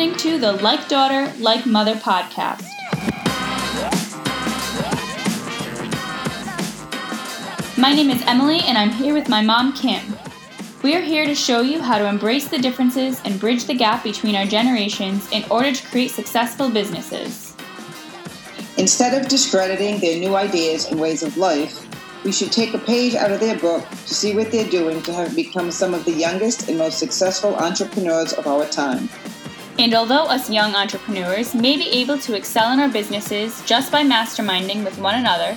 listening to the Like Daughter, Like Mother podcast. My name is Emily, and I'm here with my mom, Kim. We are here to show you how to embrace the differences and bridge the gap between our generations in order to create successful businesses. Instead of discrediting their new ideas and ways of life, we should take a page out of their book to see what they're doing to have become some of the youngest and most successful entrepreneurs of our time. And although us young entrepreneurs may be able to excel in our businesses just by masterminding with one another,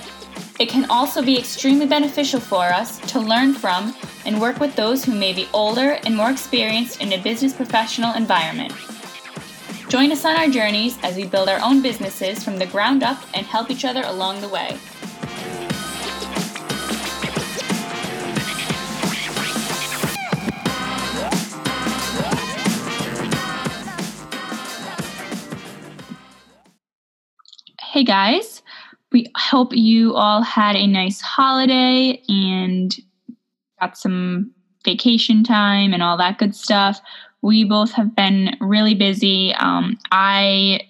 it can also be extremely beneficial for us to learn from and work with those who may be older and more experienced in a business professional environment. Join us on our journeys as we build our own businesses from the ground up and help each other along the way. Hey guys, we hope you all had a nice holiday and got some vacation time and all that good stuff. We both have been really busy. Um, I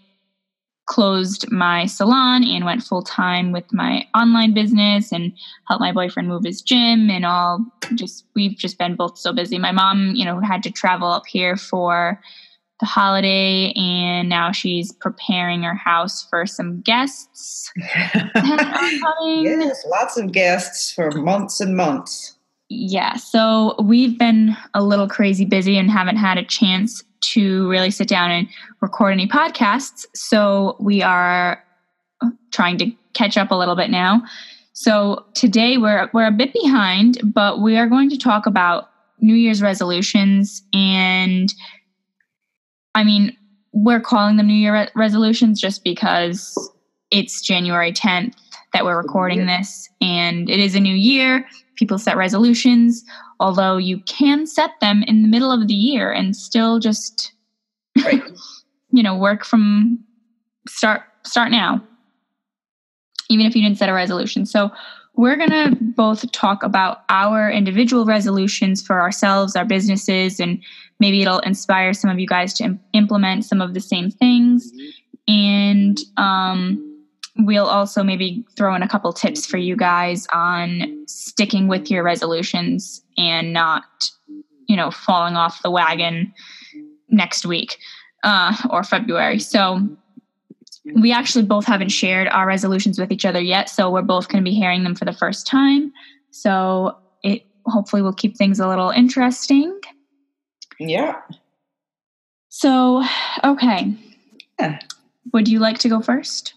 closed my salon and went full time with my online business and helped my boyfriend move his gym and all just we've just been both so busy. My mom, you know, had to travel up here for the holiday and now she's preparing her house for some guests. yes, lots of guests for months and months. Yeah, so we've been a little crazy busy and haven't had a chance to really sit down and record any podcasts. So we are trying to catch up a little bit now. So today we're we're a bit behind, but we are going to talk about New Year's resolutions and I mean, we're calling them New Year re- resolutions just because it's January 10th that we're recording this and it is a new year. People set resolutions, although you can set them in the middle of the year and still just right. you know, work from start start now. Even if you didn't set a resolution. So we're going to both talk about our individual resolutions for ourselves, our businesses, and maybe it'll inspire some of you guys to Im- implement some of the same things. And um, we'll also maybe throw in a couple tips for you guys on sticking with your resolutions and not, you know, falling off the wagon next week uh, or February. So we actually both haven't shared our resolutions with each other yet. So we're both going to be hearing them for the first time. So it hopefully will keep things a little interesting. Yeah. So, okay. Yeah. Would you like to go first?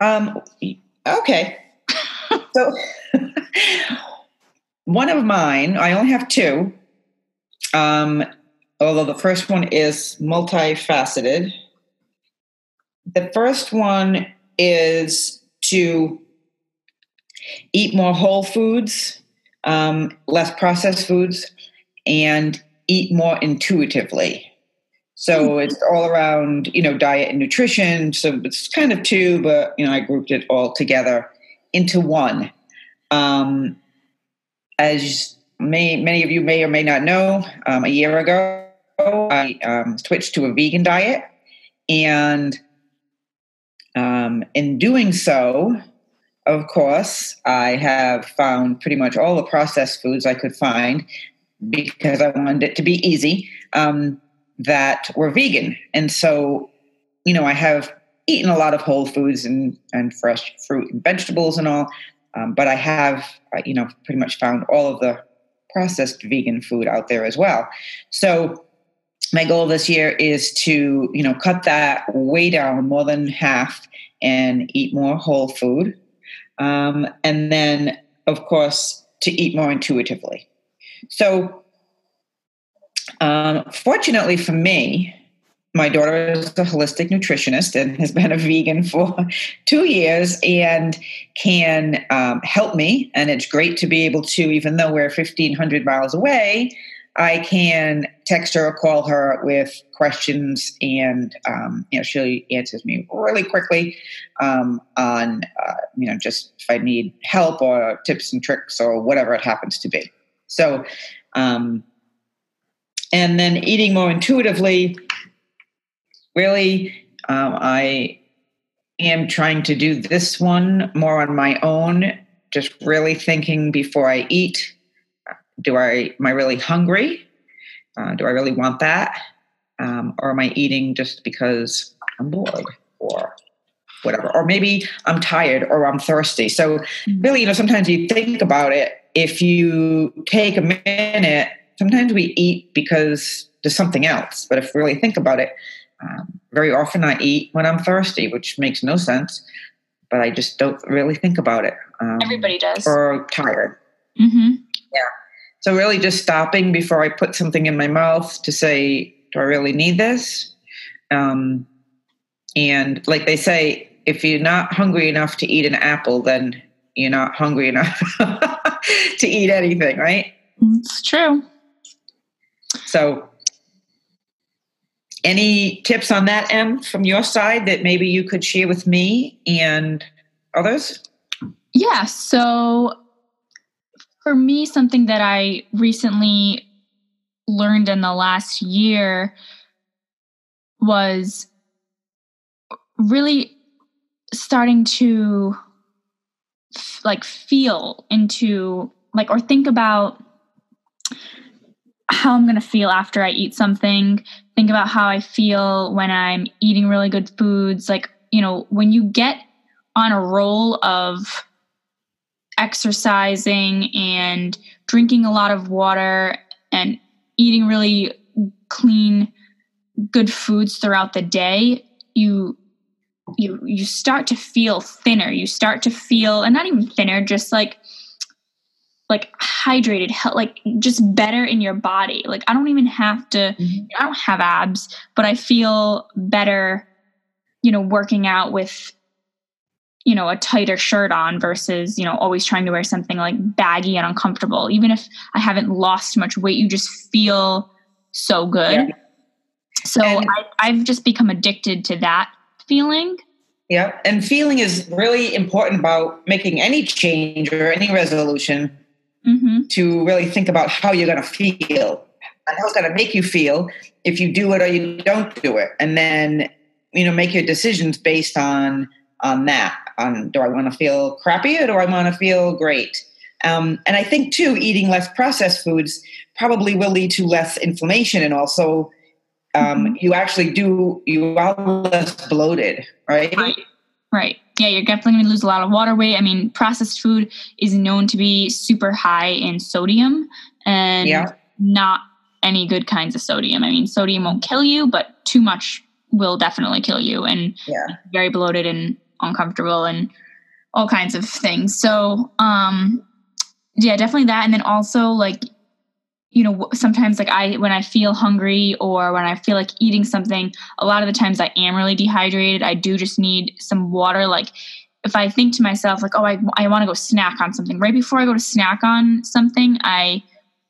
Um, okay. so, one of mine, I only have two. Um, although the first one is multifaceted. The first one is to eat more whole foods, um, less processed foods, and eat more intuitively. So mm-hmm. it's all around, you know, diet and nutrition. So it's kind of two, but you know, I grouped it all together into one. Um, as may, many of you may or may not know, um, a year ago I um, switched to a vegan diet, and um, in doing so, of course, I have found pretty much all the processed foods I could find because I wanted it to be easy um, that were vegan. And so, you know, I have eaten a lot of whole foods and, and fresh fruit and vegetables and all, um, but I have, uh, you know, pretty much found all of the processed vegan food out there as well. So, my goal this year is to, you know, cut that way down more than half and eat more whole food. Um, and then, of course, to eat more intuitively. So, um, fortunately for me, my daughter is a holistic nutritionist and has been a vegan for two years and can um, help me. And it's great to be able to, even though we're 1,500 miles away, I can text her or call her with questions, and um, you know she answers me really quickly um, on uh, you know just if I need help or tips and tricks or whatever it happens to be. So, um, and then eating more intuitively. really, um, I am trying to do this one more on my own, just really thinking before I eat. Do I am I really hungry? Uh, do I really want that? Um, or am I eating just because I'm bored or whatever? Or maybe I'm tired or I'm thirsty. So, Mm-hmm. really, you know, sometimes you think about it. If you take a minute, sometimes we eat because there's something else. But if we really think about it, um, very often I eat when I'm thirsty, which makes no sense. But I just don't really think about it. Um, Everybody does. Or tired. hmm So really just stopping before I put something in my mouth to say, do I really need this? Um, and like they say, if you're not hungry enough to eat an apple, then you're not hungry enough to eat anything, right? It's true. So any tips on that, Em, from your side that maybe you could share with me and others? Yeah. So for me, something that I recently learned in the last year was really starting to f- like feel into like or think about how I'm going to feel after I eat something. Think about how I feel when I'm eating really good foods. Like, you know, when you get on a roll of exercising and drinking a lot of water and eating really clean good foods throughout the day you you you start to feel thinner. You start to feel and not even thinner just like like hydrated like just better in your body. Like i don't even have to mm-hmm. i don't have abs but i feel better you know working out with you know a tighter shirt on versus you know always trying to wear something like baggy and uncomfortable. Even if i haven't lost much weight you just feel so good. Yeah. so And- I, i've just become addicted to that feeling. Yeah, and feeling is really important about making any change or any resolution hmm to really think about how you're going to feel and how it's going to make you feel if you do it or you don't do it. And then you know make your decisions based on on that on do i want to feel crappy or do i want to feel great um, and i think too eating less processed foods probably will lead to less inflammation and also um, you actually do you are less bloated right Right. Right. Yeah, you're definitely going to lose a lot of water weight. I mean, processed food is known to be super high in sodium and Yeah. not any good kinds of sodium. I mean, sodium won't kill you, but too much will definitely kill you and yeah very bloated and uncomfortable and all kinds of things. So, um yeah, definitely that. And then also like you know sometimes like i when i feel hungry or when i feel like eating something a lot of the times i am really dehydrated. I do just need some water. Like if i think to myself like oh i, I want to go snack on something. Right before i go to snack on something i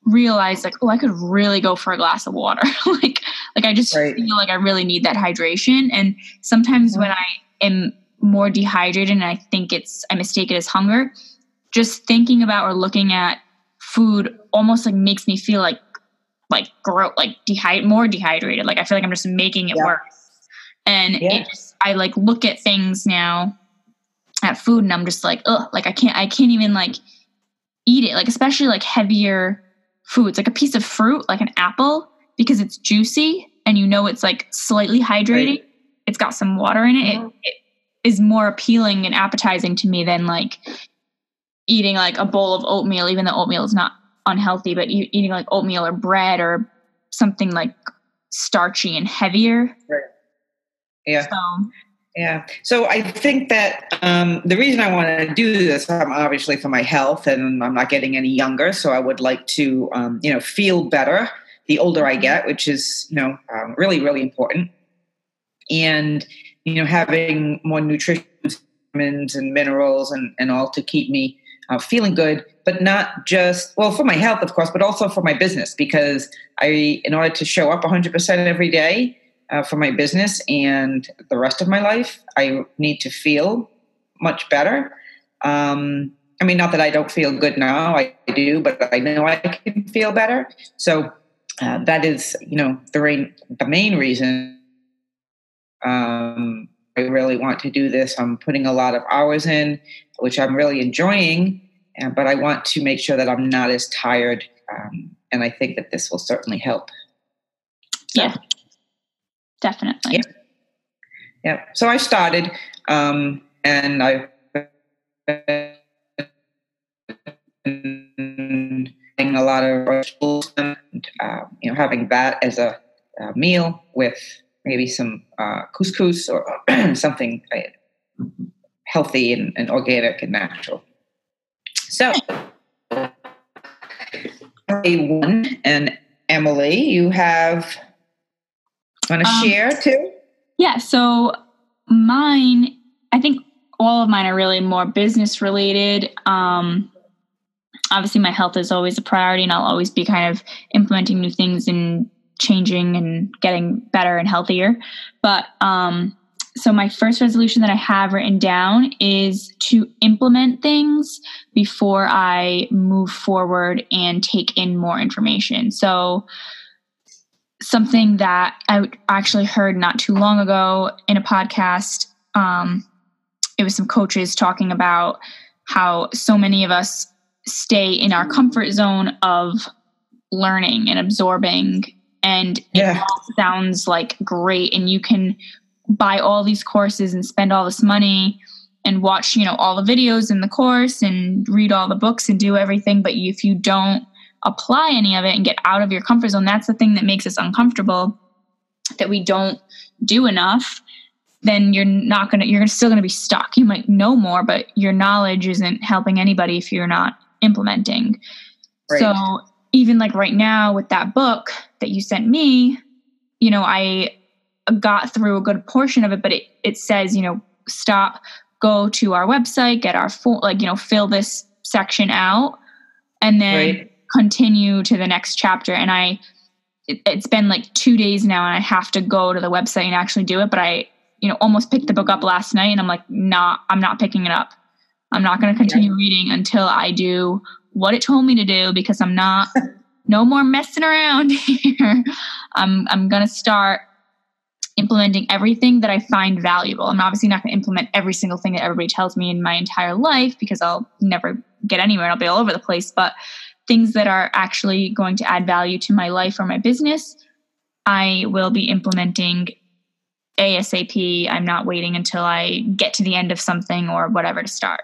realize like oh i could really go for a glass of water. Like like i just Right. feel like i really need that hydration. And sometimes when i am more dehydrated and i think it's i mistake it as hunger just thinking about or looking at food almost like makes me feel like like grow like dehy- more dehydrated like i feel like i'm just making it Yeah. worse and Yeah. it just i like look at things now at food and i'm just like ugh like i can't i can't even like eat it like especially like heavier foods like a piece of fruit like an apple because it's juicy and you know it's like slightly hydrating it's got some water in it. Mhm. it it is more appealing and appetizing to me than like eating like a bowl of oatmeal even though oatmeal is not unhealthy but you eating like oatmeal or bread or something like starchy and heavier Right. yeah so Yeah. So I think that um, the reason I want to do this, um, obviously for my health, and I'm not getting any younger, so I would like to, um, you know, feel better the older I get, which is, you know, um, really, really important. And you know, having more nutrition, vitamins and minerals, and and all to keep me uh, feeling good, but not just well for my health, of course, but also for my business because I, in order to show up 100% every day uh, for my business and the rest of my life, I need to feel much better. Um, I mean, not that I don't feel good now, I do, but I know I can feel better. So uh, that is, you know, the, rain, the main reason Um, I really want to do this. I'm putting a lot of hours in, which I'm really enjoying, uh, but I want to make sure that I'm not as tired. Um, and I think that this will certainly help. So, yeah, definitely. Yeah. yeah. So I started, um, and I a lot of vegetables and uh, you know having that as a, a meal with maybe some uh, couscous or something uh, healthy and, and, organic and natural. So, A1 and Emily, you have want to um, share too? Yeah. So mine, I think all of mine are really more business related. Um, obviously, my health is always a priority, and I'll always be kind of implementing new things and changing and getting better and healthier. But um, so my first resolution that I have written down is to implement things before I move forward and take in more information. So something that I actually heard not too long ago in a podcast. Um, it was some coaches talking about how so many of us stay in our comfort zone of learning and absorbing and yeah. it sounds like great and you can buy all these courses and spend all this money and watch you know all the videos in the course and read all the books and do everything but if you don't apply any of it and get out of your comfort zone that's the thing that makes us uncomfortable that we don't do enough then you're not going to you're still going to be stuck you might know more but your knowledge isn't helping anybody if you're not implementing right. so even like right now with that book that you sent me, you know, I got through a good portion of it, but it, it says, you know, stop, go to our website, get our full, like, you know, fill this section out and then right. continue to the next chapter. And I, it, it's been like two days now and I have to go to the website and actually do it. But I, you know, almost picked the book up last night and I'm like, nah, I'm not picking it up. I'm not going to continue yeah. reading until I do what it told me to do because I'm not no more messing around here. I'm I'm gonna start implementing everything that I find valuable. I'm obviously not gonna implement every single thing that everybody tells me in my entire life because I'll never get anywhere and I'll be all over the place. But things that are actually going to add value to my life or my business, I will be implementing ASAP. I'm not waiting until I get to the end of something or whatever to start.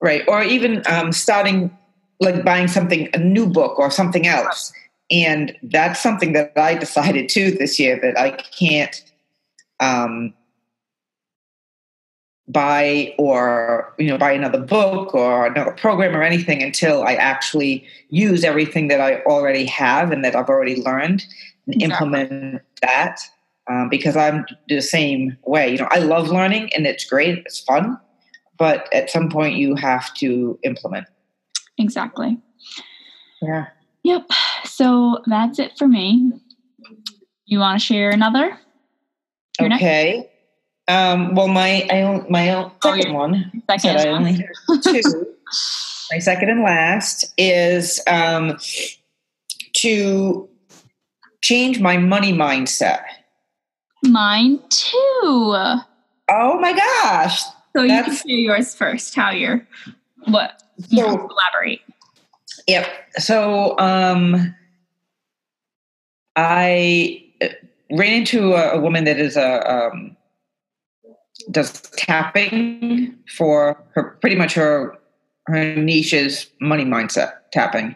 Right. Or even um, starting like buying something a new book or something else and that's something that i decided too this year that i can't um, buy or you know buy another book or another program or anything until i actually use everything that i already have and that i've already learned and exactly. implement that um, because i'm the same way you know i love learning and it's great it's fun but at some point you have to implement Exactly. Yeah. Yep. So that's it for me. You want to share another? You're okay. Um, well, my I own, my own oh, second oh, one. Second. I only two. my second and last is um, to change my money mindset. Mine too. Oh my gosh! So you can share yours first. How you're what so, elaborate. Yep. So um, I uh, ran into a, a, woman that is a um, does tapping for her pretty much her her niche is money mindset tapping,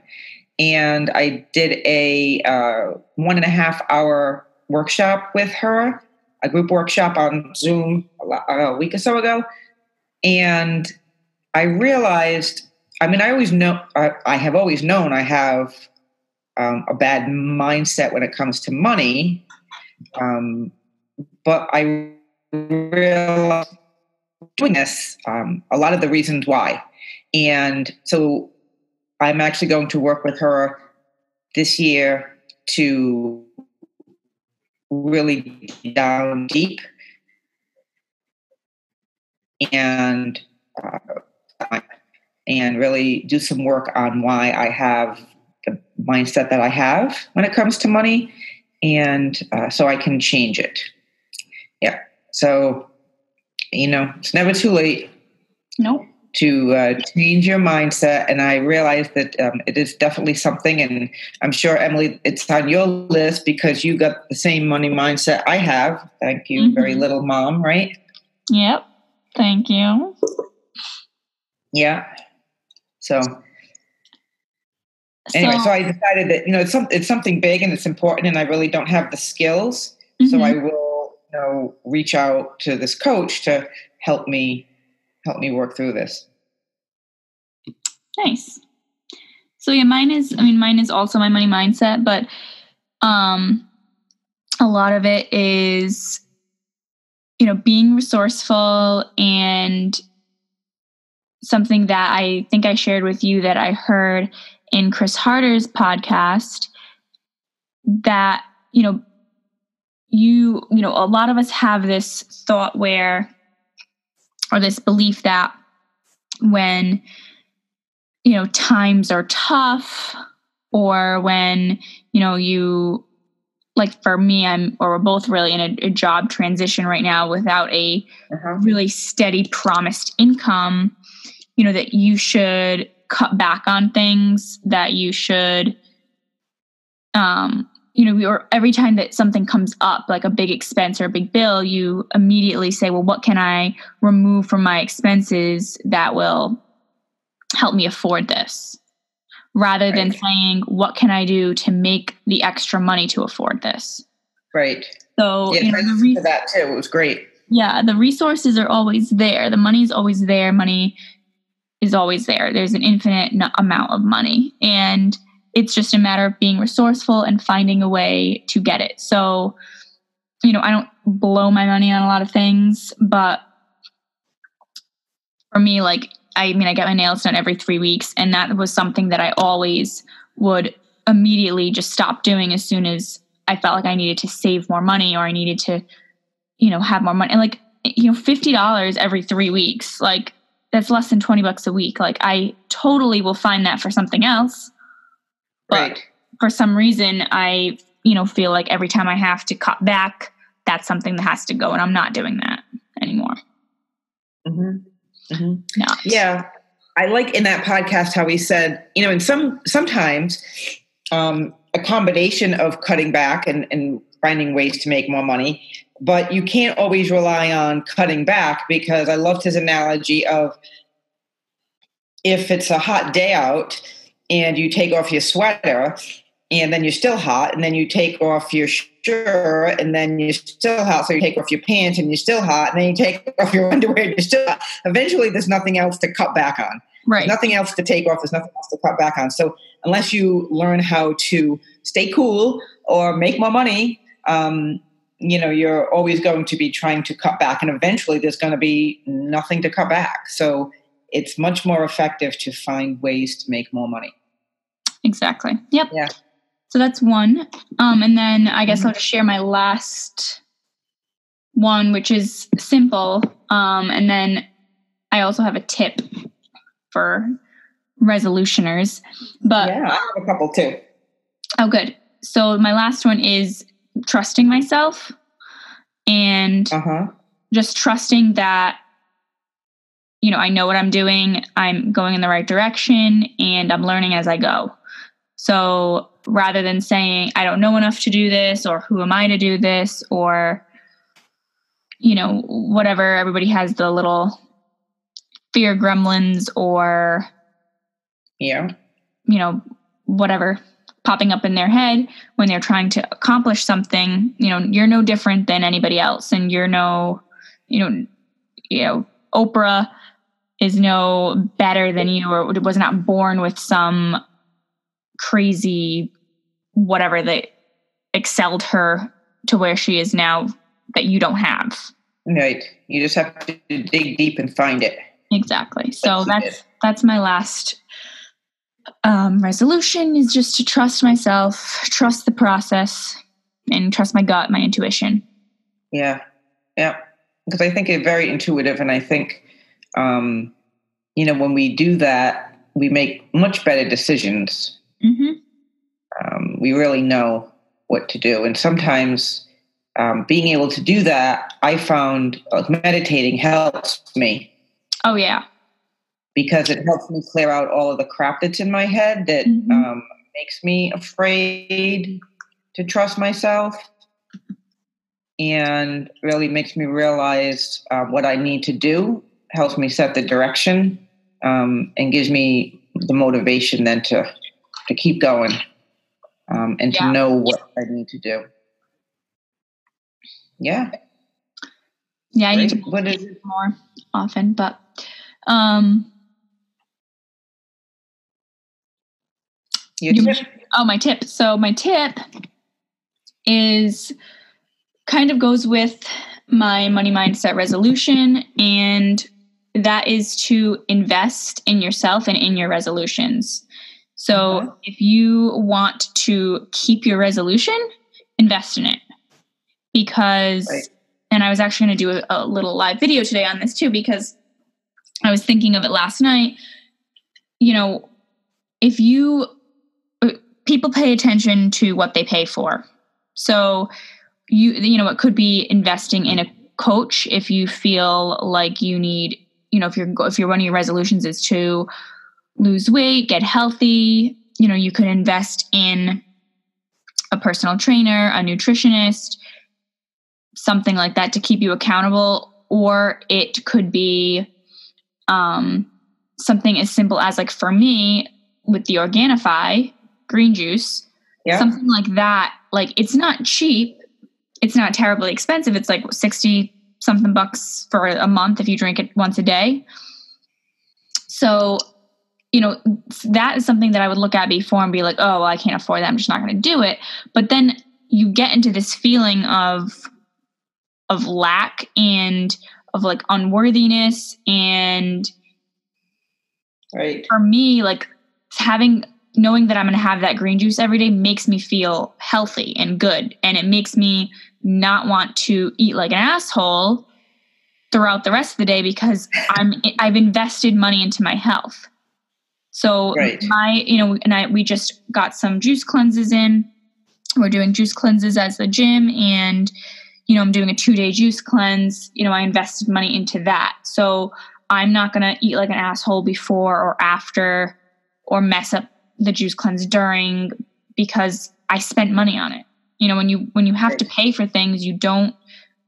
and I did a uh, one and a half hour workshop with her, a group workshop on Zoom a, a week or so ago, and I realized I mean, I always know, I, I have always known I have um, a bad mindset when it comes to money. Um, but I realized doing this, um, a lot of the reasons why. And so I'm actually going to work with her this year to really down deep and uh, and really do some work on why I have the mindset that I have when it comes to money, and uh, so I can change it. Yeah. So, you know, it's never too late Nope. to uh, change your mindset. And I realize that um, it is definitely something, and I'm sure Emily, it's on your list because you got the same money mindset I have. Thank you, very Mhm. little mom, right? Yep. Thank you. Yeah. So anyway, so, I decided that you know it's some, it's something big and it's important, and I really don't have the skills, so Mhm. I will you know reach out to this coach to help me help me work through this. Nice. So yeah, mine is I mean mine is also my money mindset, but um a lot of it is you know being resourceful and something that I think I shared with you that I heard in Chris Harder's podcast that you know you you know a lot of us have this thought where or this belief that when you know times are tough or when you know you like for me i'm or we're both really in a, a job transition right now without a Uh-huh. really steady promised income you know that you should cut back on things that you should um you know or every time that something comes up like a big expense or a big bill you immediately say well what can i remove from my expenses that will help me afford this rather than saying what can i do to make the extra money to afford this Right. so Yes, you know, the re- that too. It was great. yeah the resources are always there the money is always there money is always there. There's an infinite amount of money and it's just a matter of being resourceful and finding a way to get it. So you know i don't blow my money on a lot of things but for me like i mean i get my nails done every three weeks and that was something that i always would immediately just stop doing as soon as i felt like i needed to save more money or i needed to you know have more money. And like you know $50 every three weeks like that's less than 20 bucks a week. Like i totally will find that for something else. But- Right. for some reason i you know feel like every time i have to cut back that's something that has to go and i'm not doing that anymore. Hmm hmm Yeah. I like in that podcast how he said, you know, and some sometimes um, a combination of cutting back and, and finding ways to make more money, but you can't always rely on cutting back because I loved his analogy of if it's a hot day out and you take off your sweater and then you're still hot and then you take off your shirt and then you're still hot so you take off your pants and you're still hot and then you take off your underwear and you're still hot. eventually there's nothing else to cut back on right there's nothing else to take off. There's nothing else to cut back on. So unless you learn how to stay cool or make more money, um, you know, you're always going to be trying to cut back, and eventually there's going to be nothing to cut back. So it's much more effective to find ways to make more money. exactly yep Yeah. so that's one um and then i guess Mhm. i'll just share my last one which is simple um and then i also have a tip for resolutioners but yeah, I have a couple too. Oh, good. So my last one is trusting myself and Uh huh. just trusting that, you know, I know what I'm doing, I'm going in the right direction, and I'm learning as I go. So rather than saying, I don't know enough to do this, or who am I to do this, or, you know, whatever, everybody has the little fear gremlins or Yeah. you know, whatever popping up in their head when they're trying to accomplish something, you know, you're no different than anybody else and you're no, you know, you know, Oprah is no better than you or was not born with some crazy whatever that excelled her to where she is now that you don't have. Right. You just have to dig deep and find it. Exactly. So you that's that's my last um, resolution is just to trust myself, trust the process, and trust my gut, my intuition. Yeah, yeah. Because I think it's very intuitive, and I think, um, you know, when we do that, we make much better decisions. hmm Um, we really know what to do, and sometimes um, being able to do that, I found uh, meditating helps me Oh yeah. Because it helps me clear out all of the crap that's in my head that Mhm. um, makes me afraid to trust myself and really makes me realize uh, what I need to do, helps me set the direction, um, and gives me the motivation then to, to keep going um, and to know what I need to do. Yeah. Yeah, I need to. What is it? more often, but um Your You- tip? oh my tip. So my tip is kind of goes with my money mindset resolution and that is to invest in yourself and in your resolutions. So Mhm. if you want to keep your resolution, invest in it. Because Right. and I was actually going to do a, a little live video today on this too because I was thinking of it last night. You know, if you people pay attention to what they pay for. So you you know it could be investing in a coach if you feel like you need you know if you're if you're one of your resolutions is to lose weight, get healthy, you know, you could invest in a personal trainer, a nutritionist, something like that to keep you accountable or it could be um something as simple as like for me with the Organifi green juice, Yeah. something like that. Like it's not cheap. It's not terribly expensive. It's like 60 something bucks for a month if you drink it once a day. So, you know, that is something that I would look at before and be like, oh, well, I can't afford that. I'm just not going to do it. But then you get into this feeling of of lack and of like unworthiness and Right. for me, like having knowing that I'm going to have that green juice every day makes me feel healthy and good, and it makes me not want to eat like an asshole throughout the rest of the day because I'm I've invested money into my health. So Right. my you know, and I we just got some juice cleanses in. We're doing juice cleanses as the gym, and you know I'm doing a two day juice cleanse. You know I invested money into that, so I'm not going to eat like an asshole before or after or mess up the juice cleanse during because I spent money on it. You know, when you when you have to pay for things, you don't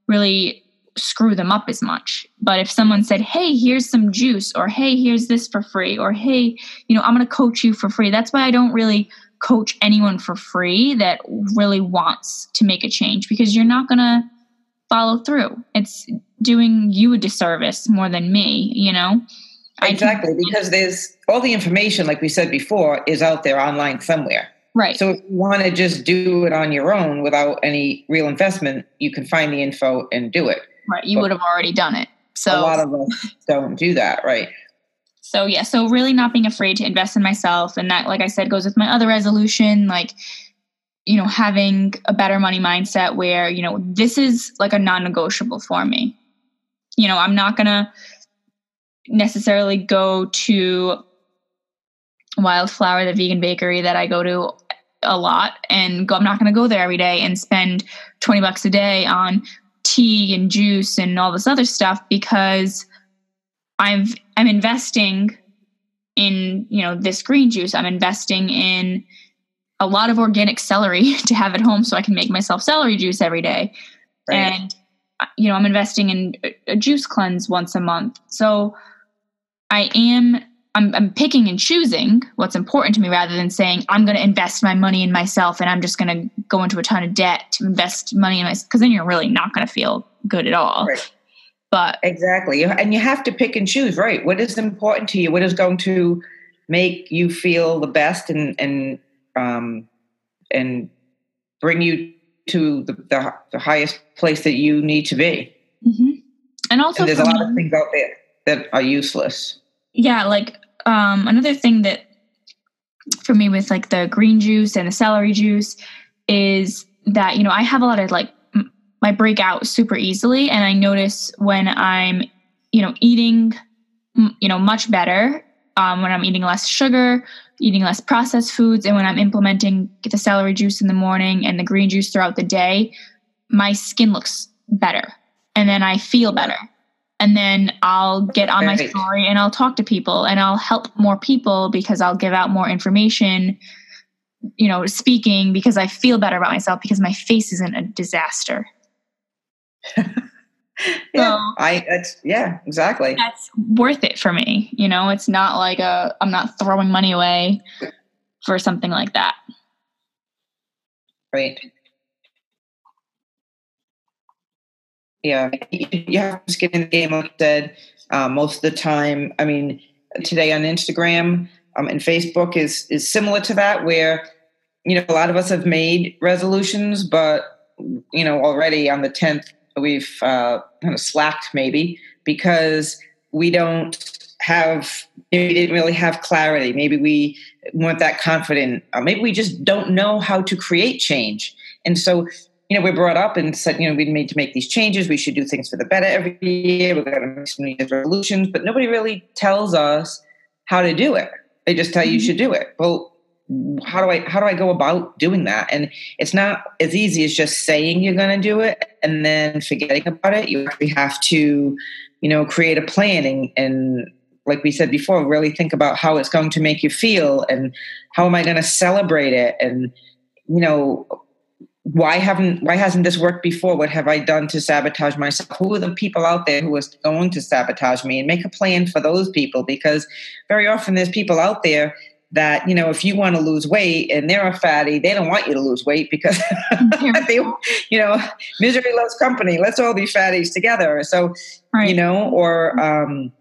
really screw them up as much. But if someone said, "Hey, here's some juice," or "Hey, here's this for free," or "Hey, you know, I'm going to coach you for free." That's why I don't really coach anyone for free that really wants to make a change because you're not going to follow through. It's doing you a disservice more than me, you know? Exactly, because there's all the information, like we said before, is out there online somewhere. right. So if you want to just do it on your own without any real investment, you can find the info and do it. right. You would have already done it. So a lot of us don't do that, right? so yeah so really not being afraid to invest in myself and that like i said goes with my other resolution like you know having a better money mindset where you know this is like a non-negotiable for me you know i'm not gonna necessarily go to wildflower the vegan bakery that i go to a lot and go i'm not gonna go there every day and spend 20 bucks a day on tea and juice and all this other stuff because I've I'm investing in you know this green juice. I'm investing in a lot of organic celery to have at home so I can make myself celery juice every day. Right. And uh, you know I'm investing in a juice cleanse once a month. So I am I'm I'm picking and choosing what's important to me rather than saying I'm going to invest my money in myself and I'm just going to go into a ton of debt to invest money in myself because then you're really not going to feel good at all. Right. But Exactly. And you have to pick and choose, right? What is important to you? What is going to make you feel the best and and um, and bring you to the, the, the highest place that you need to be? Mhm. and also And there's a lot of things out there that are useless. yeah like um another thing that for me with like the green juice and the celery juice is that you know i have a lot of like my breakout super easily and i notice when i'm you know eating m- you know much better um, when i'm eating less sugar eating less processed foods and when i'm implementing the celery juice in the morning and the green juice throughout the day my skin looks better and then I feel better. And then I'll get on my story and I'll talk to people and I'll help more people because I'll give out more information, you know, speaking because I feel better about myself because my face isn't a disaster. yeah, so, I that's yeah, exactly. That's worth it for me. You know, it's not like a I'm not throwing money away for something like that. Right. Yeah, you have to get in the game. Like I said, uh, most of the time. I mean, today on Instagram um, and Facebook is is similar to that, where you know a lot of us have made resolutions, but you know already on the tenth we've uh, kind of slacked maybe because we don't have we didn't really have clarity maybe we weren't that confident uh, maybe we just don't know how to create change and so you know, we're brought up and said, you know, we need to make these changes. We should do things for the better every year. We've got to make some new resolutions, but nobody really tells us how to do it. They just tell you you mm-hmm. should do it. Well, how do I how do I go about doing that? And it's not as easy as just saying you're going to do it and then forgetting about it. You actually have to, you know, create a plan and, and like we said before, really think about how it's going to make you feel and how am I going to celebrate it and you know why haven't why hasn't this worked before? What have i done to sabotage myself? Who are the people out there who are going to sabotage me? And make a plan for those people because very often there's people out there that you know if you want to lose weight and they're a fatty they don't want you to lose weight because they you know misery loves company. Let's all be fatties together. So right. you know or um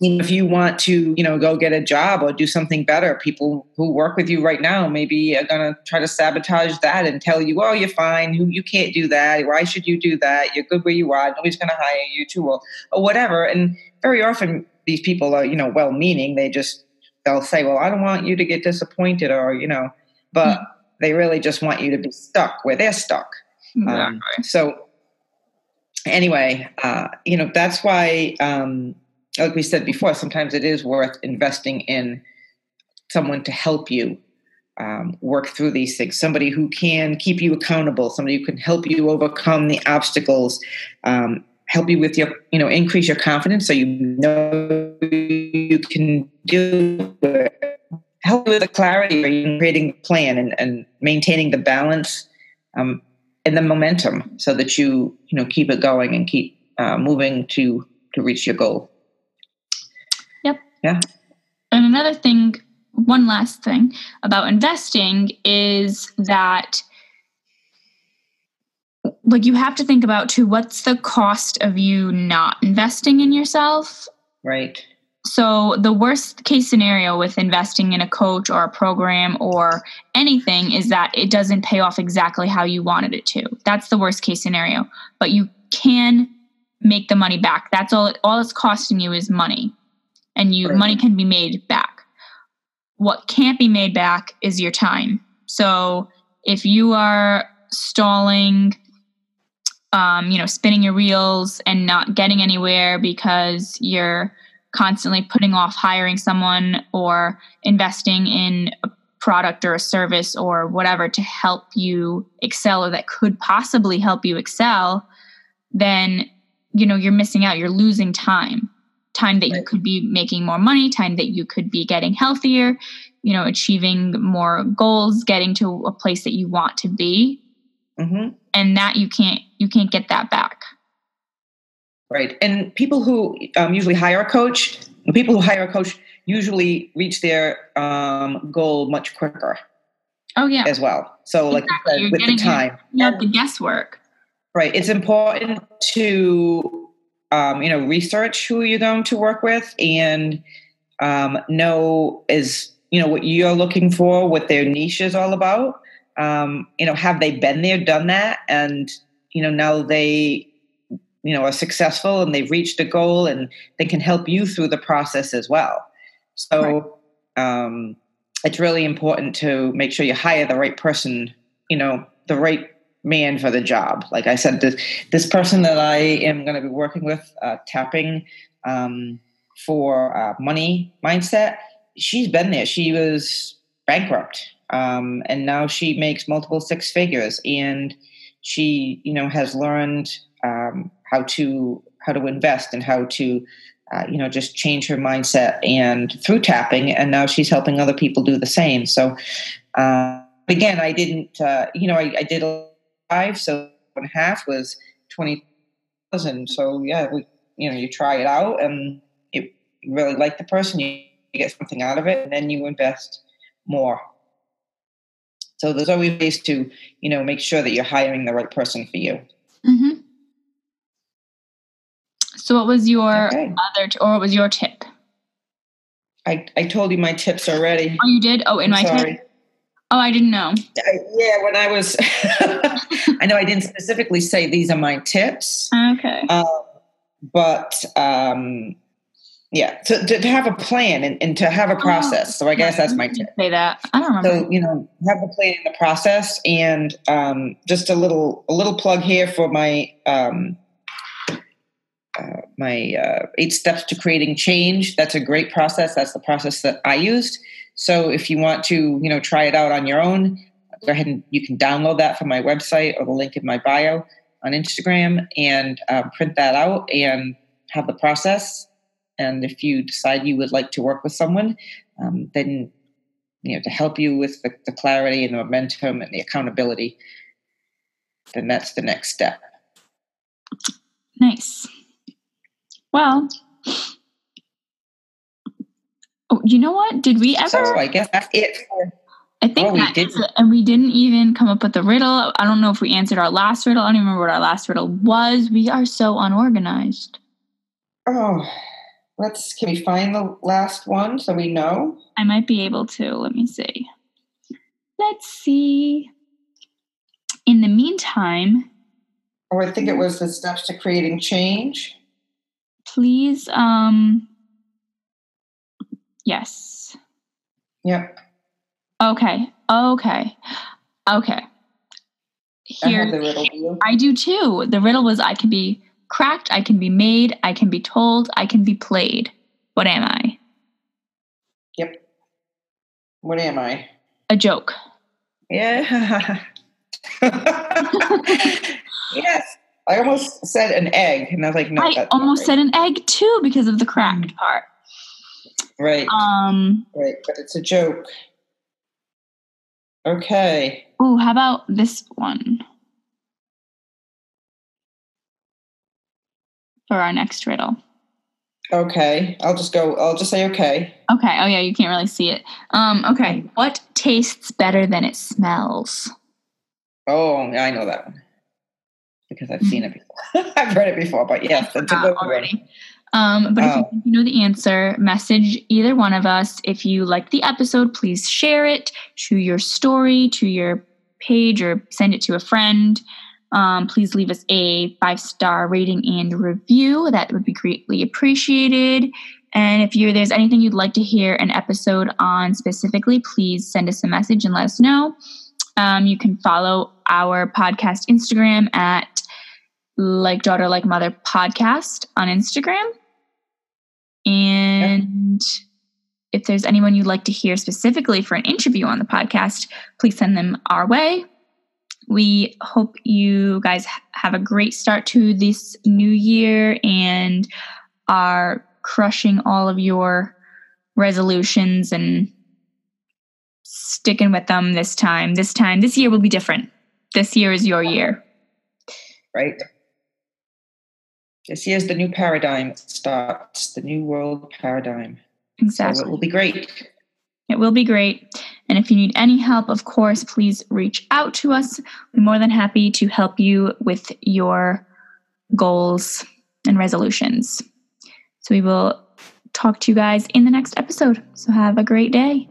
if you want to, you know, go get a job or do something better, people who work with you right now maybe are going to try to sabotage that and tell you, "Oh, you're fine. You, you can't do that. Why should you do that? You're good where you are. Nobody's going to hire you too, or, or whatever." And very often, these people are, you know, well-meaning. They just they'll say, "Well, I don't want you to get disappointed," or you know, but mm-hmm. they really just want you to be stuck where they're stuck. Exactly. Um, so anyway, uh, you know, that's why. Um, like we said before, sometimes it is worth investing in someone to help you um, work through these things. Somebody who can keep you accountable. Somebody who can help you overcome the obstacles. Um, help you with your, you know, increase your confidence so you know you can do it. Help with the clarity or creating the plan and, and maintaining the balance um, and the momentum so that you, you know, keep it going and keep uh, moving to to reach your goal. Yeah. And another thing, one last thing about investing is that like you have to think about too what's the cost of you not investing in yourself? Right. So the worst case scenario with investing in a coach or a program or anything is that it doesn't pay off exactly how you wanted it to. That's the worst case scenario. But you can make the money back. That's all all it's costing you is money and you right. money can be made back. What can't be made back is your time. So if you are stalling, um, you know, spinning your wheels and not getting anywhere because you're constantly putting off hiring someone or investing in a product or a service or whatever to help you excel or that could possibly help you excel, then you know you're missing out. You're losing time time that right. you could be making more money, time that you could be getting healthier, you know, achieving more goals, getting to a place that you want to be. Mm-hmm. And that you can't you can't get that back. Right. And people who um, usually hire a coach, people who hire a coach usually reach their um, goal much quicker. Oh yeah. As well. So exactly. like said, with the time. Yeah, the guesswork. Right. It's important to um, you know, research who you're going to work with and um, know is, you know, what you're looking for, what their niche is all about. Um, you know, have they been there, done that? And, you know, now they, you know, are successful and they've reached a goal and they can help you through the process as well. So, right. um, it's really important to make sure you hire the right person, you know, the right man for the job. Like I said, this, this person that I am going to be working with, uh, tapping um, for uh, money mindset, she's been there. She was bankrupt. Um, and now she makes multiple six figures and she, you know, has learned um, how to how to invest and how to, uh, you know, just change her mindset and through tapping, and now she's helping other people do the same. So, uh, again, I didn't, uh, you know, I, I did five, so one and a half was twenty thousand. So yeah, we, you know, you try it out, and you really like the person, you, you get something out of it, and then you invest more. So there's always ways to, you know, make sure that you're hiring the right person for you. Mm-hmm. So what was your okay. other, t- or what was your tip? I, I told you my tips already. Oh, you did? Oh, in I'm my sorry. tip? Oh, I didn't know. I, yeah, when I was, I know I didn't specifically say these are my tips. Okay. Um, but um, yeah, to, to, to, have a plan and, and to have a oh, process. Oh, so I guess that's my tip. Say that. I don't remember. So you know, have a plan in the process, and um, just a little a little plug here for my um, uh, my uh, eight steps to creating change. That's a great process. That's the process that I used. So if you want to, you know, try it out on your own, go ahead and you can download that from my website or the link in my bio on Instagram and uh, print that out and have the process. And if you decide you would like to work with someone, um, then you know to help you with the, the clarity and the momentum and the accountability, then that's the next step. Nice. Well, Oh, you know what? Did we ever? So I guess that's it. I think oh, we did. And we didn't even come up with the riddle. I don't know if we answered our last riddle. I don't even remember what our last riddle was. We are so unorganized. Oh, let's. Can we find the last one so we know? I might be able to. Let me see. Let's see. In the meantime. Oh, I think it was the steps to creating change. Please, um, Yes. Yep. Okay. Okay. Okay. Here, I, riddle, I do too. The riddle was I can be cracked, I can be made, I can be told, I can be played. What am I? Yep. What am I? A joke. Yeah. yes. I almost said an egg, and I was like, no. I almost right. said an egg too because of the cracked mm. part. Right. Um, right, but it's a joke. Okay. Oh, how about this one? For our next riddle. Okay. I'll just go, I'll just say okay. Okay. Oh, yeah, you can't really see it. Um, okay. What tastes better than it smells? Oh, yeah, I know that one because I've seen it before. I've read it before, but yes, that's a good already. One. Um, but oh. if you oh. know the answer, message either one of us. If you like the episode, please share it to your story, to your page, or send it to a friend. Um, please leave us a five star rating and review. That would be greatly appreciated. And if you there's anything you'd like to hear an episode on specifically, please send us a message and let us know. Um, you can follow our podcast Instagram at like daughter like mother podcast on Instagram. And if there's anyone you'd like to hear specifically for an interview on the podcast, please send them our way. We hope you guys have a great start to this new year and are crushing all of your resolutions and sticking with them this time. This time, this year will be different. This year is your year. Right. This year's the new paradigm starts, the new world paradigm. Exactly. So it will be great. It will be great. And if you need any help, of course, please reach out to us. We're more than happy to help you with your goals and resolutions. So we will talk to you guys in the next episode. So have a great day.